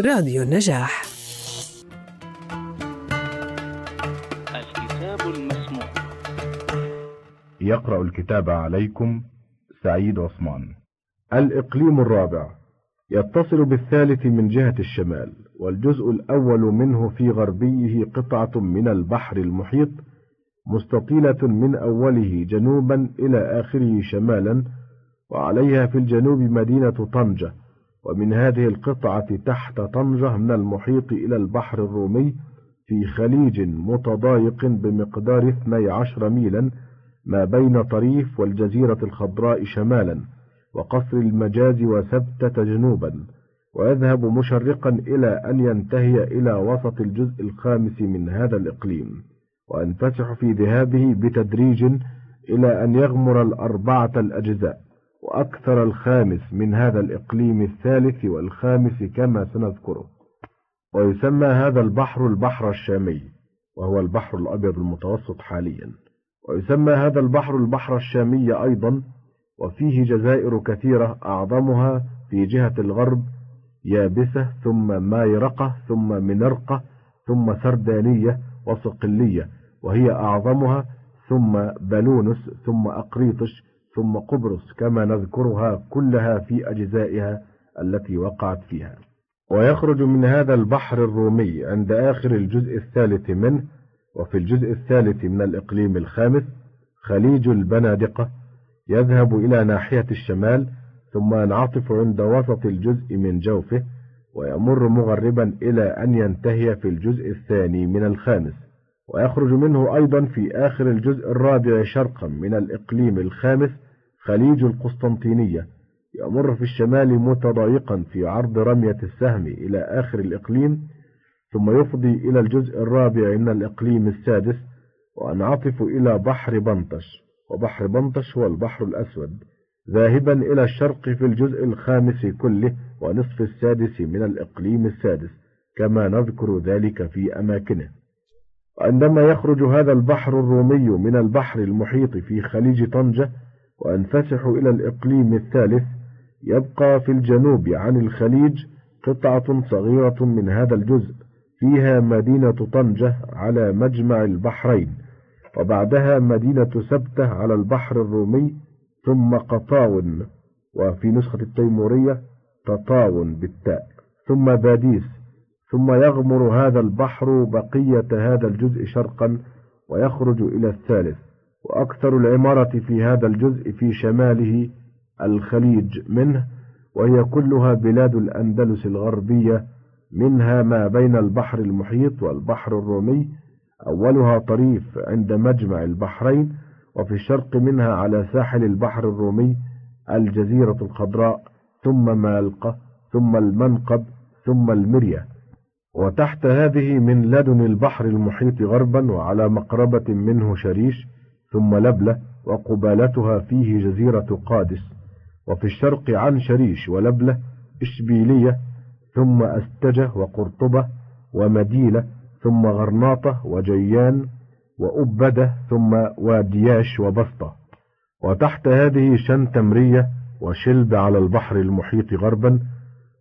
راديو النجاح. الكتاب المسموع. يقرأ الكتاب عليكم سعيد عثمان. الإقليم الرابع. يتصل بالثالث من جهة الشمال والجزء الأول منه في غربيه قطعة من البحر المحيط مستطيلة من أوله جنوبا إلى آخره شمالا وعليها في الجنوب مدينة طنجة. ومن هذه القطعة تحت طنجة من المحيط إلى البحر الرومي في خليج متضايق بمقدار 12 ميلا ما بين طريف والجزيرة الخضراء شمالا وقصر المجاز وسبتة جنوبا ويذهب مشرقا إلى أن ينتهي إلى وسط الجزء الخامس من هذا الإقليم وينفتح في ذهابه بتدريج إلى أن يغمر الأربعة الأجزاء. وأكثر الخامس من هذا الإقليم الثالث والخامس كما سنذكره. ويسمى هذا البحر البحر الشامي وهو البحر الأبيض المتوسط حاليا. ويسمى هذا البحر البحر الشامي أيضا وفيه جزائر كثيرة أعظمها في جهة الغرب يابسة ثم مايرقة ثم منرقة ثم سردانية وصقلية وهي أعظمها ثم بلونس ثم أقريطش ثم قبرص كما نذكرها كلها في أجزائها التي وقعت فيها. ويخرج من هذا البحر الرومي عند آخر الجزء الثالث منه وفي الجزء الثالث من الإقليم الخامس خليج البنادقة يذهب إلى ناحية الشمال ثم ينعطف عند وسط الجزء من جوفه ويمر مغربا إلى أن ينتهي في الجزء الثاني من الخامس. ويخرج منه أيضا في آخر الجزء الرابع شرقا من الإقليم الخامس خليج القسطنطينية يمر في الشمال متضايقا في عرض رمية السهم إلى آخر الإقليم ثم يفضي إلى الجزء الرابع من الإقليم السادس وينعطف إلى بحر بنطش وبحر بنطش هو البحر الأسود ذاهبا إلى الشرق في الجزء الخامس كله ونصف السادس من الإقليم السادس كما نذكر ذلك في أماكنه. وعندما يخرج هذا البحر الرومي من البحر المحيط في خليج طنجة وينفسح إلى الإقليم الثالث يبقى في الجنوب عن الخليج قطعة صغيرة من هذا الجزء فيها مدينة طنجة على مجمع البحرين وبعدها مدينة سبتة على البحر الرومي ثم قطاون وفي نسخة التيمورية تطاون بالتاء ثم باديس ثم يغمر هذا البحر بقية هذا الجزء شرقا ويخرج إلى الثالث. وأكثر العمارة في هذا الجزء في شماله الخليج منه وهي كلها بلاد الأندلس الغربية منها ما بين البحر المحيط والبحر الرومي. أولها طريف عند مجمع البحرين وفي الشرق منها على ساحل البحر الرومي الجزيرة الخضراء ثم مالقة ثم المنقب ثم المرية وتحت هذه من لدن البحر المحيط غربا وعلى مقربة منه شريش ثم لبلة وقبالتها فيه جزيرة قادس وفي الشرق عن شريش ولبلة إشبيلية ثم أستجة وقرطبة ومديلة ثم غرناطة وجيان وأبدة ثم وادياش وبسطة. وتحت هذه شنتمرية وشلب على البحر المحيط غربا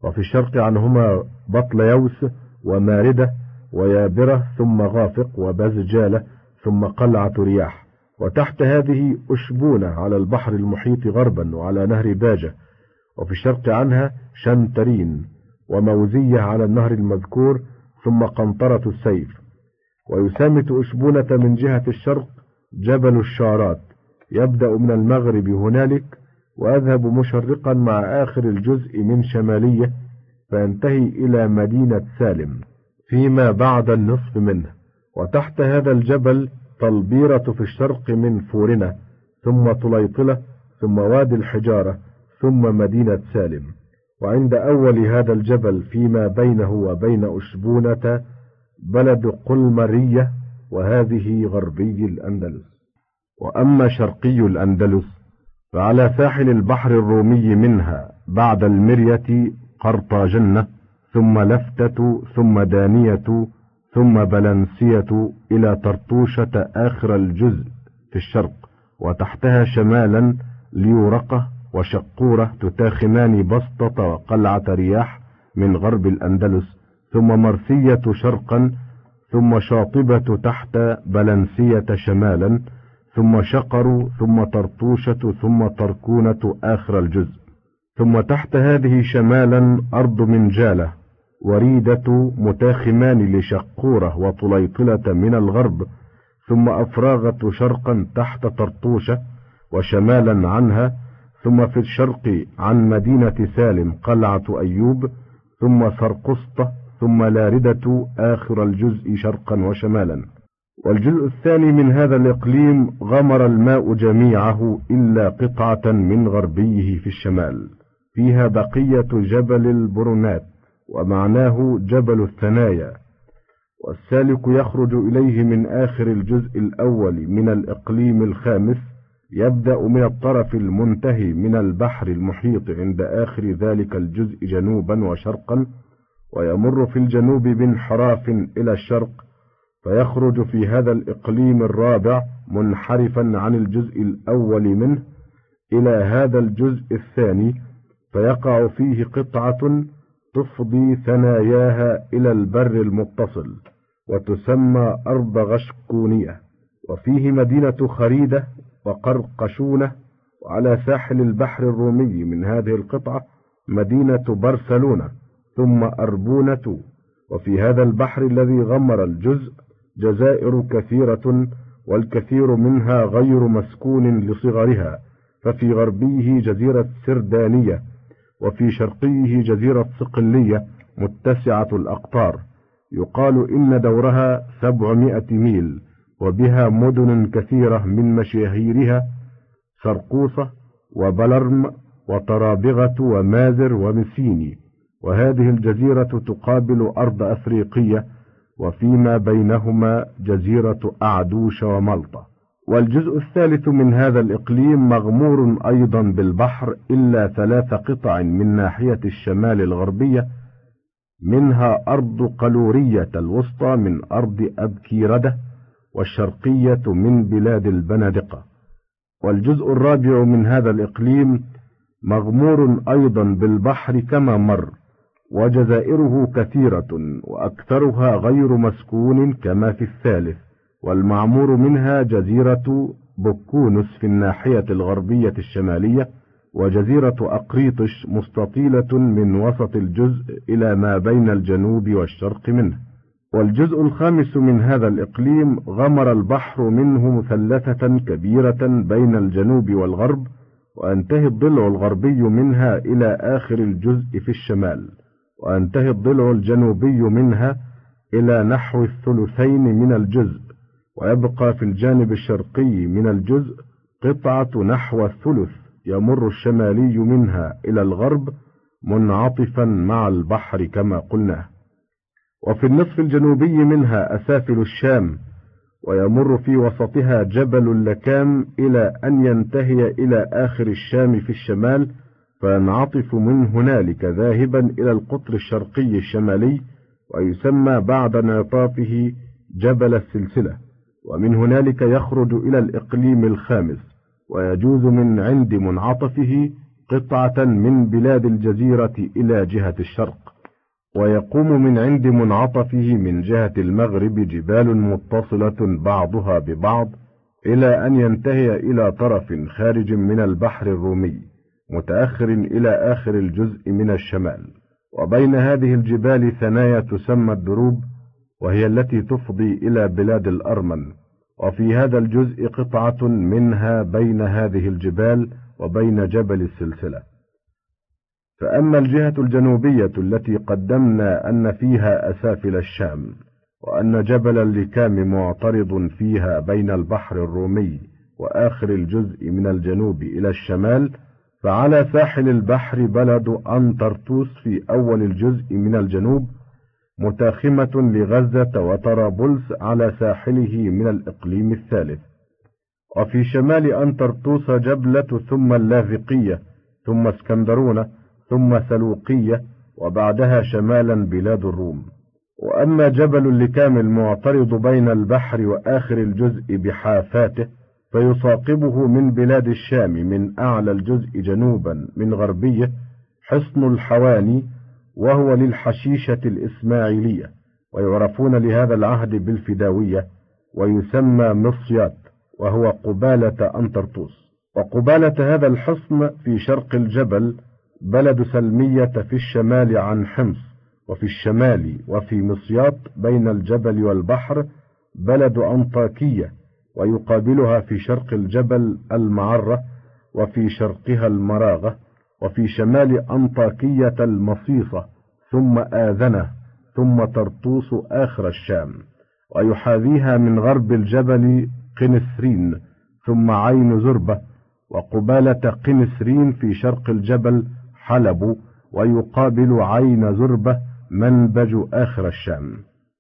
وفي الشرق عنهما بطل يوس وماردة ويابرة ثم غافق وبزجالة ثم قلعة رياح. وتحت هذه أشبونة على البحر المحيط غربا وعلى نهر باجة وفي الشرق عنها شنترين وموزية على النهر المذكور ثم قنطرة السيف. ويسامت أشبونة من جهة الشرق جبل الشارات. يبدأ من المغرب هنالك ويذهب مشرقا مع آخر الجزء من شمالية فينتهي إلى مدينة سالم فيما بعد النصف منه. وتحت هذا الجبل طلبيرة في الشرق من فورنة ثم طليطلة ثم وادي الحجارة ثم مدينة سالم. وعند أول هذا الجبل فيما بينه وبين أشبونة بلد قلمرية وهذه غربي الأندلس. وأما شرقي الأندلس فعلى ساحل البحر الرومي منها بعد المرية قرطاجنة ثم لفتة ثم دانية ثم بلنسية إلى طرطوشة آخر الجزء في الشرق وتحتها شمالا ليورقة وشقورة تتاخمان بسطة وقلعة رياح من غرب الأندلس ثم مرثية شرقا ثم شاطبة تحت بلنسية شمالا ثم شقر ثم طرطوشة ثم طركونة آخر الجزء ثم تحت هذه شمالا أرض منجالة وريدة متاخمان لشقورة وطليطلة من الغرب ثم أفراغة شرقا تحت طرطوشة وشمالا عنها ثم في الشرق عن مدينة سالم قلعة أيوب ثم سرقسطة ثم لاردة آخر الجزء شرقا وشمالا. والجزء الثاني من هذا الإقليم غمر الماء جميعه إلا قطعة من غربيه في الشمال فيها بقية جبل البرونات. ومعناه جبل الثنايا والسالك يخرج إليه من آخر الجزء الأول من الإقليم الخامس يبدأ من الطرف المنتهي من البحر المحيط عند آخر ذلك الجزء جنوبا وشرقا ويمر في الجنوب بانحراف إلى الشرق فيخرج في هذا الإقليم الرابع منحرفا عن الجزء الأول منه إلى هذا الجزء الثاني فيقع فيه قطعة تفضي ثناياها إلى البر المتصل وتسمى أرض غشكونية. وفيه مدينة خريدة وقرقشونة وعلى ساحل البحر الرومي من هذه القطعة مدينة برسلونة ثم أربونة. وفي هذا البحر الذي غمر الجزء جزائر كثيرة والكثير منها غير مسكون لصغرها ففي غربيه جزيرة سردانية وفي شرقيه جزيرة صقلية متسعة الأقطار. يقال إن دورها سبعمائة ميل وبها مدن كثيرة من مشاهيرها سرقوصة وبلرم وطرابغة ومازر ومسيني وهذه الجزيرة تقابل أرض أفريقية وفيما بينهما جزيرة أعدوش وملطة. والجزء الثالث من هذا الإقليم مغمور أيضا بالبحر إلا ثلاث قطع من ناحية الشمال الغربية منها أرض قلورية الوسطى من أرض أبكيردة والشرقية من بلاد البنادقة والجزء الرابع من هذا الإقليم مغمور أيضا بالبحر كما مر وجزائره كثيرة وأكثرها غير مسكون كما في الثالث. والمعمور منها جزيرة بكونس في الناحية الغربية الشمالية وجزيرة أقريطش مستطيلة من وسط الجزء إلى ما بين الجنوب والشرق منه. والجزء الخامس من هذا الإقليم غمر البحر منه مثلثة كبيرة بين الجنوب والغرب وأنتهي الضلع الغربي منها إلى آخر الجزء في الشمال وأنتهي الضلع الجنوبي منها إلى نحو الثلثين من الجزء. ويبقى في الجانب الشرقي من الجزء قطعة نحو الثلث يمر الشمالي منها إلى الغرب منعطفا مع البحر كما قلنا. وفي النصف الجنوبي منها أسافل الشام ويمر في وسطها جبل اللكام إلى أن ينتهي إلى آخر الشام في الشمال فينعطف من هنالك ذاهبا إلى القطر الشرقي الشمالي ويسمى بعد انعطافه جبل السلسلة. ومن هنالك يخرج إلى الإقليم الخامس ويجوز من عند منعطفه قطعة من بلاد الجزيرة إلى جهة الشرق ويقوم من عند منعطفه من جهة المغرب جبال متصلة بعضها ببعض إلى أن ينتهي إلى طرف خارج من البحر الرومي متأخر إلى آخر الجزء من الشمال. وبين هذه الجبال ثنايا تسمى الدروب وهي التي تفضي إلى بلاد الأرمن. وفي هذا الجزء قطعة منها بين هذه الجبال وبين جبل السلسلة. فأما الجهة الجنوبية التي قدمنا أن فيها أسافل الشام وأن جبل اللكام معترض فيها بين البحر الرومي وآخر الجزء من الجنوب إلى الشمال فعلى ساحل البحر بلد أنطرطوس في أول الجزء من الجنوب متاخمة لغزة وطرابلس على ساحله من الإقليم الثالث. وفي شمال أنطرطوس جبلة ثم اللاذقية ثم اسكندرونة ثم سلوقية وبعدها شمالا بلاد الروم. وأما جبل اللكام المعترض بين البحر وآخر الجزء بحافاته فيصاقبه من بلاد الشام من أعلى الجزء جنوبا من غربيه حصن الحواني وهو للحشيشة الإسماعيلية ويعرفون لهذا العهد بالفداوية ويسمى مصيات وهو قبالة أنطرطوس. وقبالة هذا الحصن في شرق الجبل بلد سلمية في الشمال عن حمص وفي الشمال وفي مصياط بين الجبل والبحر بلد أنطاكية ويقابلها في شرق الجبل المعرة وفي شرقها المراغة. وفي شمال أنطاكية المصيصة ثم آذنة ثم طرطوس آخر الشام ويحاذيها من غرب الجبل قنسرين ثم عين زربة وقبالة قنسرين في شرق الجبل حلب ويقابل عين زربة منبج آخر الشام.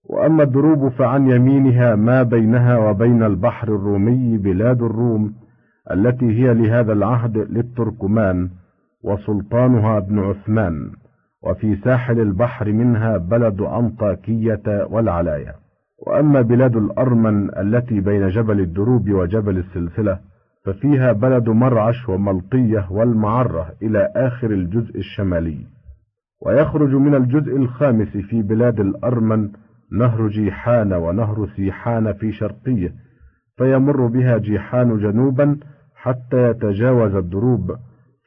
وأما الدروب فعن يمينها ما بينها وبين البحر الرومي بلاد الروم التي هي لهذا العهد للتركمان وسلطانها ابن عثمان وفي ساحل البحر منها بلد أنطاكية والعلايا. وأما بلاد الأرمن التي بين جبل الدروب وجبل السلسلة ففيها بلد مرعش وملطية والمعرة إلى آخر الجزء الشمالي. ويخرج من الجزء الخامس في بلاد الأرمن نهر جيحان ونهر سيحان في شرقيه فيمر بها جيحان جنوبا حتى يتجاوز الدروب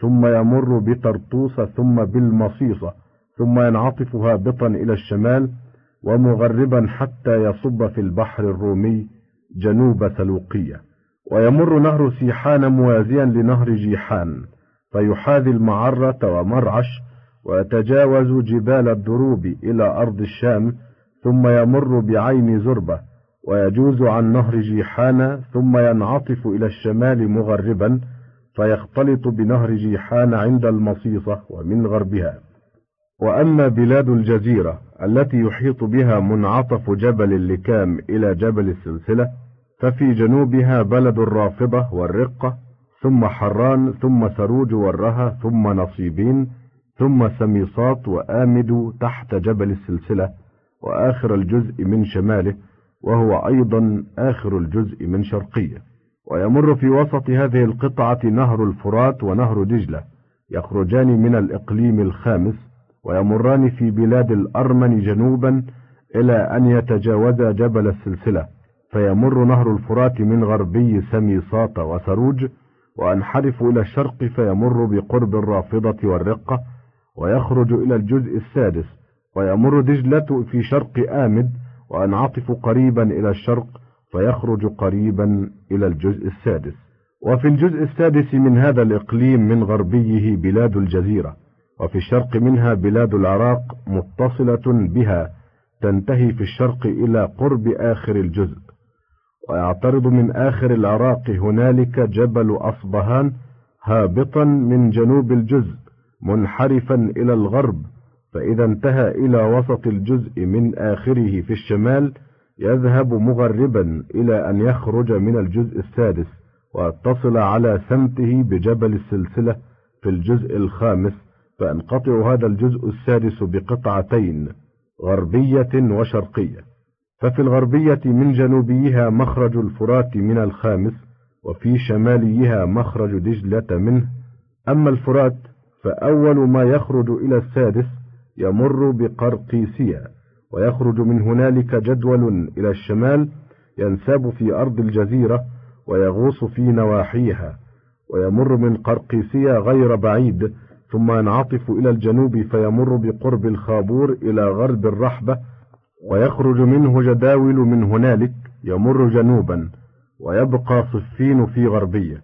ثم يمر بطرطوس ثم بالمصيصة ثم ينعطف هابطا إلى الشمال ومغربا حتى يصب في البحر الرومي جنوب سلوقية. ويمر نهر سيحان موازيا لنهر جيحان فيحاذي المعرة ومرعش ويتجاوز جبال الدروب إلى أرض الشام ثم يمر بعين زربة ويجوز عن نهر جيحان ثم ينعطف إلى الشمال مغربا فيختلط بنهر جيحان عند المصيصة ومن غربها. وأما بلاد الجزيرة التي يحيط بها منعطف جبل اللكام إلى جبل السلسلة ففي جنوبها بلد الرافضة والرقة ثم حران ثم سروج والرها ثم نصيبين ثم سميصات وآمد تحت جبل السلسلة وآخر الجزء من شماله وهو أيضا آخر الجزء من شرقيه. ويمر في وسط هذه القطعة نهر الفرات ونهر دجلة يخرجان من الإقليم الخامس ويمران في بلاد الأرمن جنوبا إلى أن يتجاوزا جبل السلسلة. فيمر نهر الفرات من غربي سميصاط وسروج وأنحرف إلى الشرق فيمر بقرب الرافضة والرقة ويخرج إلى الجزء السادس. ويمر دجلة في شرق آمد وأنعطف قريبا إلى الشرق فيخرج قريبا إلى الجزء السادس. وفي الجزء السادس من هذا الإقليم من غربيه بلاد الجزيرة وفي الشرق منها بلاد العراق متصلة بها تنتهي في الشرق إلى قرب آخر الجزء. ويعترض من آخر العراق هنالك جبل أصبهان هابطا من جنوب الجزء منحرفا إلى الغرب فإذا انتهى إلى وسط الجزء من آخره في الشمال يذهب مغربا إلى أن يخرج من الجزء السادس ويتصل على سمته بجبل السلسلة في الجزء الخامس فينقطع هذا الجزء السادس بقطعتين غربية وشرقية. ففي الغربية من جنوبيها مخرج الفرات من الخامس وفي شماليها مخرج دجلة منه. أما الفرات فأول ما يخرج إلى السادس يمر بقرقيسية. ويخرج من هنالك جدول إلى الشمال ينساب في أرض الجزيرة ويغوص في نواحيها ويمر من قرقيسية غير بعيد ثم ينعطف إلى الجنوب فيمر بقرب الخابور إلى غرب الرحبة ويخرج منه جداول من هنالك يمر جنوبا ويبقى صفين في غربية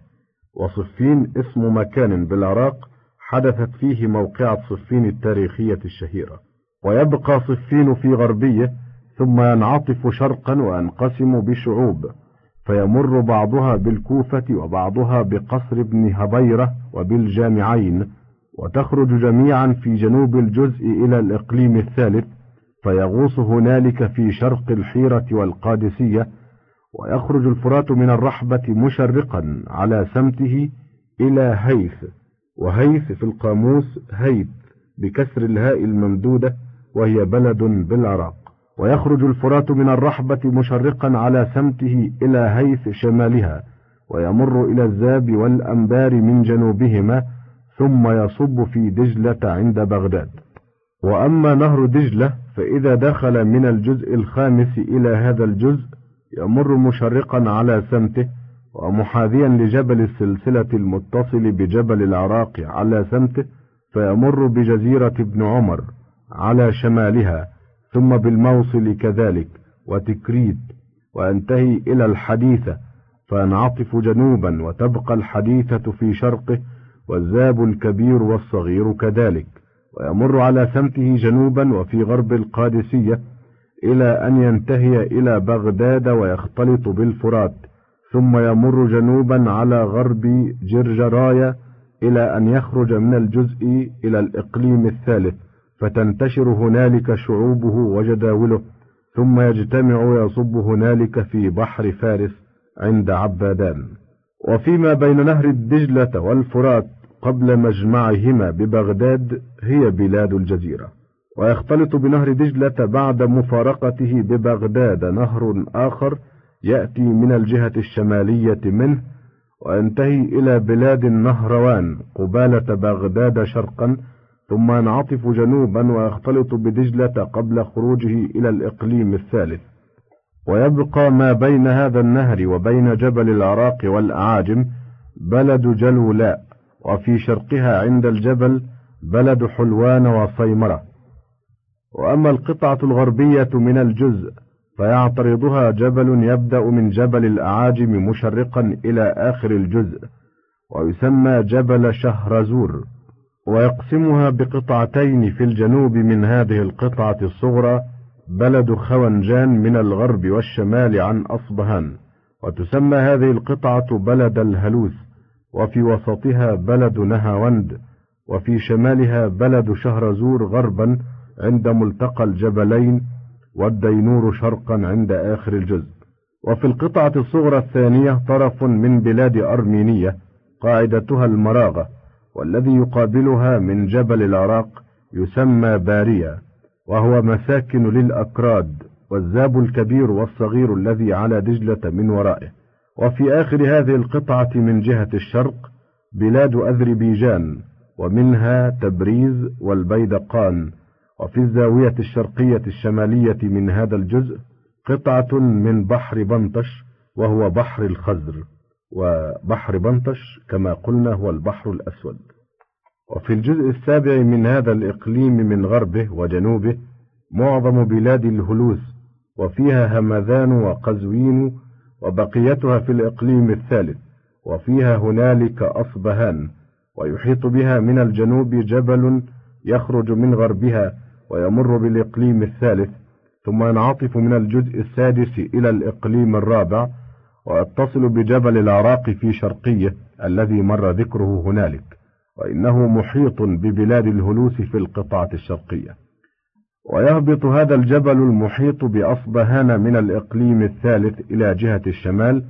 وصفين اسم مكان بالعراق حدثت فيه موقعة صفين التاريخية الشهيرة. ويبقى صفين في غربية ثم ينعطف شرقا وينقسم بشعوب فيمر بعضها بالكوفة وبعضها بقصر ابن هبيرة وبالجامعين وتخرج جميعا في جنوب الجزء إلى الإقليم الثالث فيغوص هنالك في شرق الحيرة والقادسية ويخرج الفرات من الرحبة مشرقا على سمته إلى هيث وهيث في القاموس هيت بكسر الهاء الممدودة وهي بلد بالعراق. ويخرج الفرات من الرحبة مشرقا على سمته إلى هيث شمالها ويمر إلى الزاب والأنبار من جنوبهما ثم يصب في دجلة عند بغداد. وأما نهر دجلة فإذا دخل من الجزء الخامس إلى هذا الجزء يمر مشرقا على سمته ومحاذيا لجبل السلسلة المتصل بجبل العراق على سمته فيمر بجزيرة ابن عمر. على شمالها ثم بالموصل كذلك وتكريت وينتهي إلى الحديثة فينعطف جنوبا وتبقى الحديثة في شرقه والذاب الكبير والصغير كذلك ويمر على سمته جنوبا وفي غرب القادسية إلى أن ينتهي إلى بغداد ويختلط بالفرات ثم يمر جنوبا على غرب جرجرايا إلى أن يخرج من الجزء إلى الإقليم الثالث. فتنتشر هنالك شعوبه وجداوله ثم يجتمع ويصب هنالك في بحر فارس عند عبادان. وفيما بين نهر الدجلة والفرات قبل مجمعهما ببغداد هي بلاد الجزيرة. ويختلط بنهر دجلة بعد مفارقته ببغداد نهر آخر يأتي من الجهة الشمالية منه وينتهي إلى بلاد النهروان قبالة بغداد شرقا ثم ينعطف جنوبا ويختلط بدجلة قبل خروجه إلى الإقليم الثالث. ويبقى ما بين هذا النهر وبين جبل العراق والأعاجم بلد جلولاء وفي شرقها عند الجبل بلد حلوان وصيمرة. وأما القطعة الغربية من الجزء فيعترضها جبل يبدأ من جبل الأعاجم مشرقا إلى آخر الجزء ويسمى جبل شهرزور. ويقسمها بقطعتين في الجنوب من هذه القطعة الصغرى بلد خونجان من الغرب والشمال عن أصبهان وتسمى هذه القطعة بلد الهلوث وفي وسطها بلد نهاوند وفي شمالها بلد شهرزور غربا عند ملتقى الجبلين والدينور شرقا عند آخر الجزء. وفي القطعة الصغرى الثانية طرف من بلاد أرمينية قاعدتها المراغة. والذي يقابلها من جبل العراق يسمى باريا وهو مساكن للأكراد والذاب الكبير والصغير الذي على دجلة من ورائه. وفي آخر هذه القطعة من جهة الشرق بلاد أذربيجان ومنها تبريز والبيدقان. وفي الزاوية الشرقية الشمالية من هذا الجزء قطعة من بحر بنطش وهو بحر الخزر. وبحر بنطش كما قلنا هو البحر الأسود. وفي الجزء السابع من هذا الإقليم من غربه وجنوبه معظم بلاد الهلوس وفيها همذان وقزوين وبقيتها في الإقليم الثالث وفيها هنالك أصبهان ويحيط بها من الجنوب جبل يخرج من غربها ويمر بالإقليم الثالث ثم ينعطف من الجزء السادس إلى الإقليم الرابع ويتصل بجبل العراق في شرقيه الذي مر ذكره هنالك وإنه محيط ببلاد الهلوس في القطعة الشرقية. ويهبط هذا الجبل المحيط بأصبهان من الإقليم الثالث إلى جهة الشمال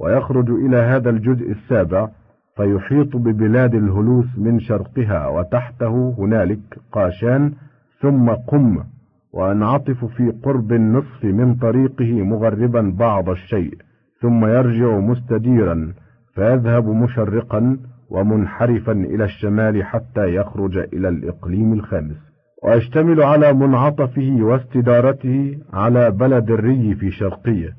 ويخرج إلى هذا الجزء السابع فيحيط ببلاد الهلوس من شرقها وتحته هنالك قاشان ثم قم وينعطف في قرب النصف من طريقه مغربا بعض الشيء. ثم يرجع مستديرا فيذهب مشرقا ومنحرفا إلى الشمال حتى يخرج إلى الإقليم الخامس. ويشتمل على منعطفه واستدارته على بلد الري في شرقية.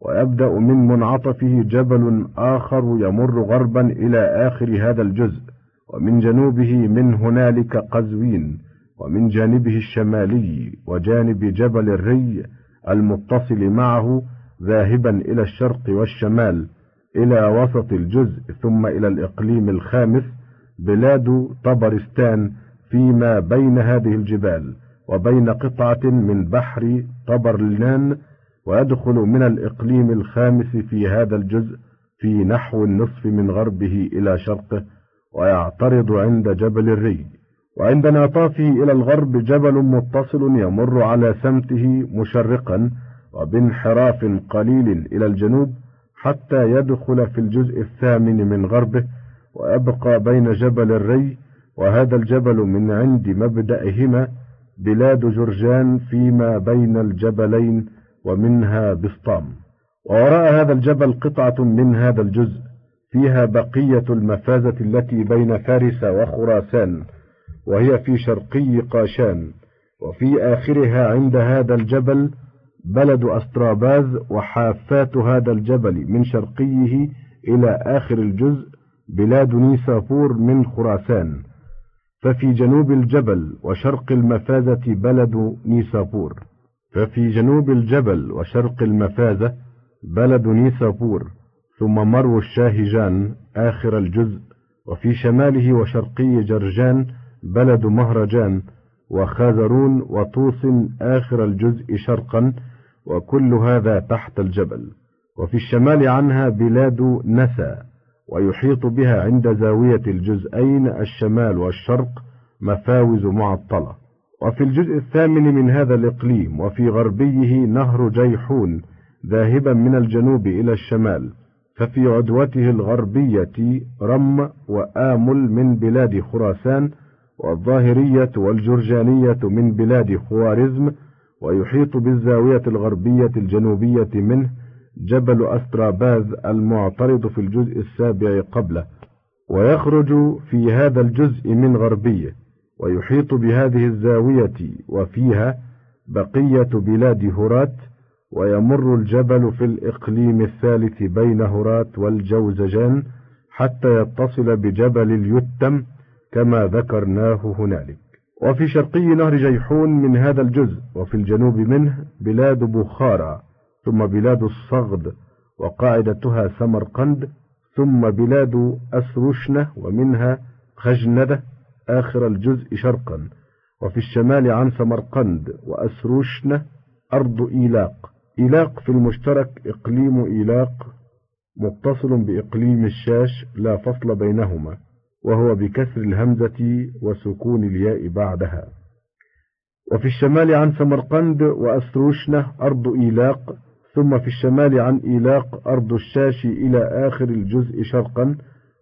ويبدأ من منعطفه جبل آخر يمر غربا إلى آخر هذا الجزء. ومن جنوبه من هنالك قزوين. ومن جانبه الشمالي وجانب جبل الري المتصل معه ذاهبا إلى الشرق والشمال إلى وسط الجزء ثم إلى الإقليم الخامس بلاد طبرستان فيما بين هذه الجبال وبين قطعة من بحر طبرلنان ويدخل من الإقليم الخامس في هذا الجزء في نحو النصف من غربه إلى شرقه ويعترض عند جبل الري. وعند انعطافه إلى الغرب جبل متصل يمر على سمته مشرقا وبانحراف قليل إلى الجنوب حتى يدخل في الجزء الثامن من غربه ويبقى بين جبل الري وهذا الجبل من عند مبدئهما بلاد جرجان فيما بين الجبلين ومنها بسطام. ووراء هذا الجبل قطعة من هذا الجزء فيها بقية المفازة التي بين فارس وخراسان وهي في شرقي قاشان وفي آخرها عند هذا الجبل بلد أستراباز وحافات هذا الجبل من شرقيه إلى آخر الجزء بلاد نيسابور من خراسان ففي جنوب الجبل وشرق المفازة بلد نيسابور ففي جنوب الجبل وشرق المفازة بلد نيسابور ثم مرو الشاهجان آخر الجزء وفي شماله وشرقي جرجان بلد مهرجان وخازرون وطوس آخر الجزء شرقا وكل هذا تحت الجبل وفي الشمال عنها بلاد نسا ويحيط بها عند زاوية الجزئين الشمال والشرق مفاوز معطلة. وفي الجزء الثامن من هذا الإقليم وفي غربيه نهر جيحون ذاهبا من الجنوب إلى الشمال ففي عدوته الغربية رم وآمل من بلاد خراسان والظاهرية والجرجانية من بلاد خوارزم ويحيط بالزاوية الغربية الجنوبية منه جبل أستراباز المعترض في الجزء السابع قبله ويخرج في هذا الجزء من غربيه ويحيط بهذه الزاوية وفيها بقية بلاد هرات ويمر الجبل في الإقليم الثالث بين هرات والجوزجان حتى يتصل بجبل اليتم كما ذكرناه هنالك. وفي شرقي نهر جيحون من هذا الجزء وفي الجنوب منه بلاد بخارى ثم بلاد الصغد وقاعدتها سمرقند ثم بلاد أسرشنة ومنها خجندة آخر الجزء شرقا. وفي الشمال عن سمرقند وأسروشنة أرض إيلاق. إيلاق في المشترك إقليم إيلاق متصل بإقليم الشاش لا فصل بينهما. وهو بكسر الهمزة وسكون الياء بعدها. وفي الشمال عن سمرقند وأسروشنة أرض إيلاق ثم في الشمال عن إيلاق أرض الشاش إلى آخر الجزء شرقا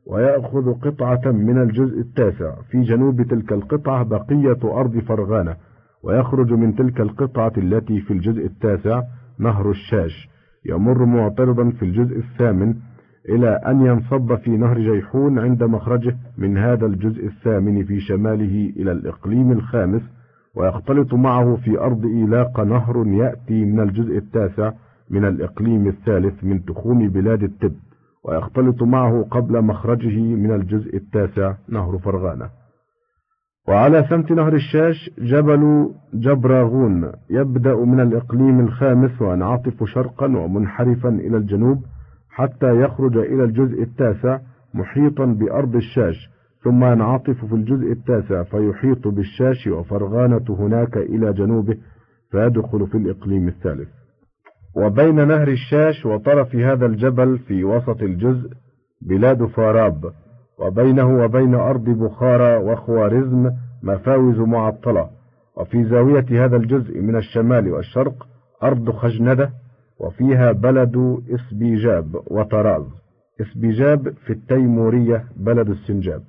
ويأخذ قطعة من الجزء التاسع. في جنوب تلك القطعة بقية أرض فرغانة ويخرج من تلك القطعة التي في الجزء التاسع نهر الشاش. يمر معترضا في الجزء الثامن إلى أن ينصب في نهر جيحون عند مخرجه من هذا الجزء الثامن في شماله إلى الإقليم الخامس ويختلط معه في أرض إيلاق نهر يأتي من الجزء التاسع من الإقليم الثالث من تخوم بلاد التب ويختلط معه قبل مخرجه من الجزء التاسع نهر فرغانة. وعلى سمت نهر الشاش جبل جبراغون يبدأ من الإقليم الخامس وينعطف شرقا ومنحرفا إلى الجنوب حتى يخرج إلى الجزء التاسع محيطا بأرض الشاش ثم ينعطف في الجزء التاسع فيحيط بالشاش وفرغانة هناك إلى جنوبه فيدخل في الإقليم الثالث. وبين نهر الشاش وطرف هذا الجبل في وسط الجزء بلاد فاراب وبينه وبين أرض بخارى وخوارزم مفاوز معطلة وفي زاوية هذا الجزء من الشمال والشرق أرض خجندة وفيها بلد إسبيجاب وطراز. إسبيجاب في التيمورية بلد السنجاب.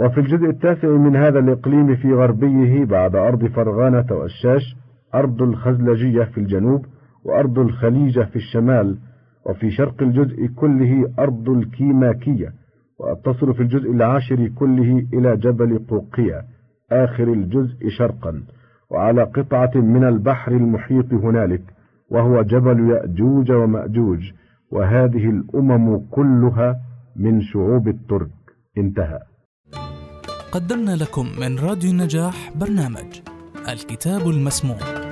وفي الجزء التاسع من هذا الإقليم في غربيه بعد أرض فرغانة والشاش أرض الخزلجية في الجنوب وأرض الخليجة في الشمال. وفي شرق الجزء كله أرض الكيماكية. وأتصل في الجزء العاشر كله إلى جبل قوقية آخر الجزء شرقا. وعلى قطعة من البحر المحيط هنالك. وهو جبل يأجوج ومأجوج وهذه الأمم كلها من شعوب الترك. انتهى. قدمنا لكم من راديو النجاح برنامج الكتاب المسموع.